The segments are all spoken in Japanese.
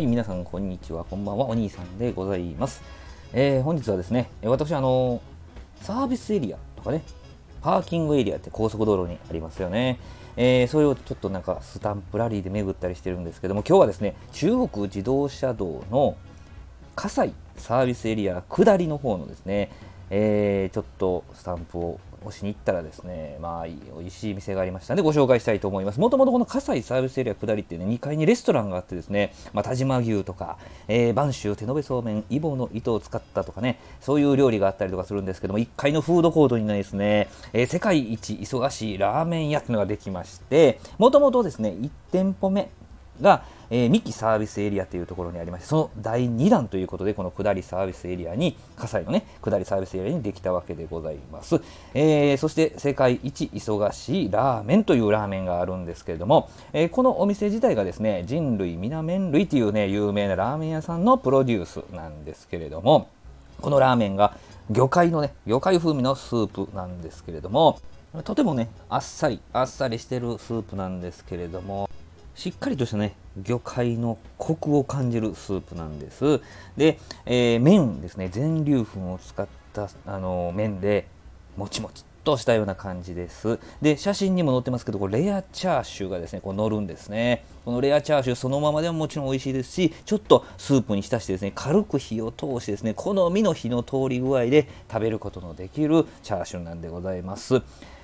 はい、皆さん、こんにちは。こんばんは。お兄さんでございます。えー、本日はですね、私、あのサービスエリアとかね、パーキングエリアって高速道路にありますよね。えー、それをちょっとなんかスタンプラリーで巡ったりしてるんですけども、今日はですね、中国自動車道の葛西サービスエリア下りの方のですね、えー、ちょっとスタンプを押しに行ったらですね、まあ、美味しい店がありましたのでご紹介したいと思います。もともとこの葛西サービスエリア下りってね、2階にレストランがあってですね、まあ、田島牛とか、えー、播州手延べそうめん、イボの糸を使ったとかね、そういう料理があったりとかするんですけども、1階のフードコートにですね、えー、世界一忙しいラーメン屋っていうのができまして、もともとですね、1店舗目が、えー、三木サービスエリアというところにありましてその第2弾ということでこの下りサービスエリアに葛西のね下りサービスエリアにできたわけでございます、えー、そして世界一忙しいラーメンというラーメンがあるんですけれども、えー、このお店自体がですね人類皆麺類というね有名なラーメン屋さんのプロデュースなんですけれどもこのラーメンが魚介のね魚介風味のスープなんですけれどもとてもねあっさりあっさりしてるスープなんですけれどもしっかりとしたね魚介のコクを感じるスープなんです。で、えー、麺ですね。全粒粉を使ったあの麺でもちもちとしたような感じです。で写真にも載ってますけどこれレアチャーシューがですねこう乗るんですね。このレアチャーシューそのままでももちろん美味しいですしちょっとスープに浸してですね軽く火を通してですね好みの火の通り具合で食べることのできるチャーシューなんでございます。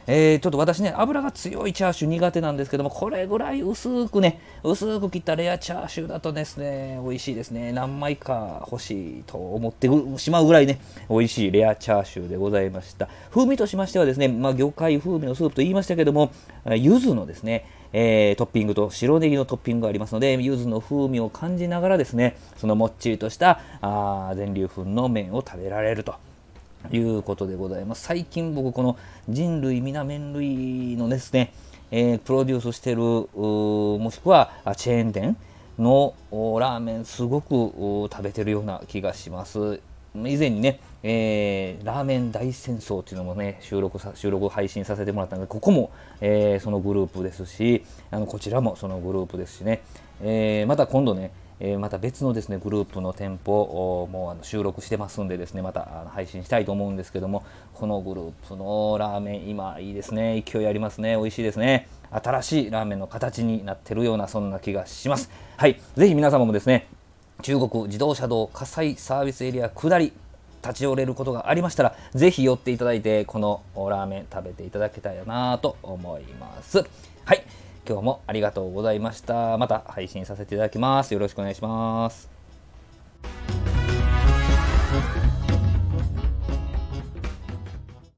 えー、ちょっと私ね、油が強いチャーシュー苦手なんですけども、これぐらい薄くね、薄く切ったレアチャーシューだとですね、美味しいですね。何枚か欲しいと思ってしまうぐらいね、美味しいレアチャーシューでございました。風味としましてはですね、まあ、魚介風味のスープと言いましたけども、柚子のですね、えー、トッピングと白ネギのトッピングがありますので、柚子の風味を感じながらですね、そのもっちりとしたあ全粒粉の麺を食べられると。いうことでございます。最近僕この人類皆麺類のですね、えー、プロデュースしてるもしくはチェーン店のラーメンすごく食べてるような気がします。以前にね、えー、ラーメン大戦争っていうのもね、収録さ、収録配信させてもらったので、ここも、えー、そのグループですし、あの、こちらもそのグループですしね、え、また今度ね、えまた別のですねグループの店舗もあの収録してますんでですねまたあの配信したいと思うんですけどもこのグループのラーメン今いいですね。勢いありますね。美味しいですね。新しいラーメンの形になってるようなそんな気がします。はい。ぜひ皆様もですね中国自動車道火災サービスエリア下り立ち寄れることがありましたらぜひ寄っていただいてこのラーメン食べていただけたらなと思います。はい。今日もありがとうございました。また配信させていただきます。よろしくお願いします。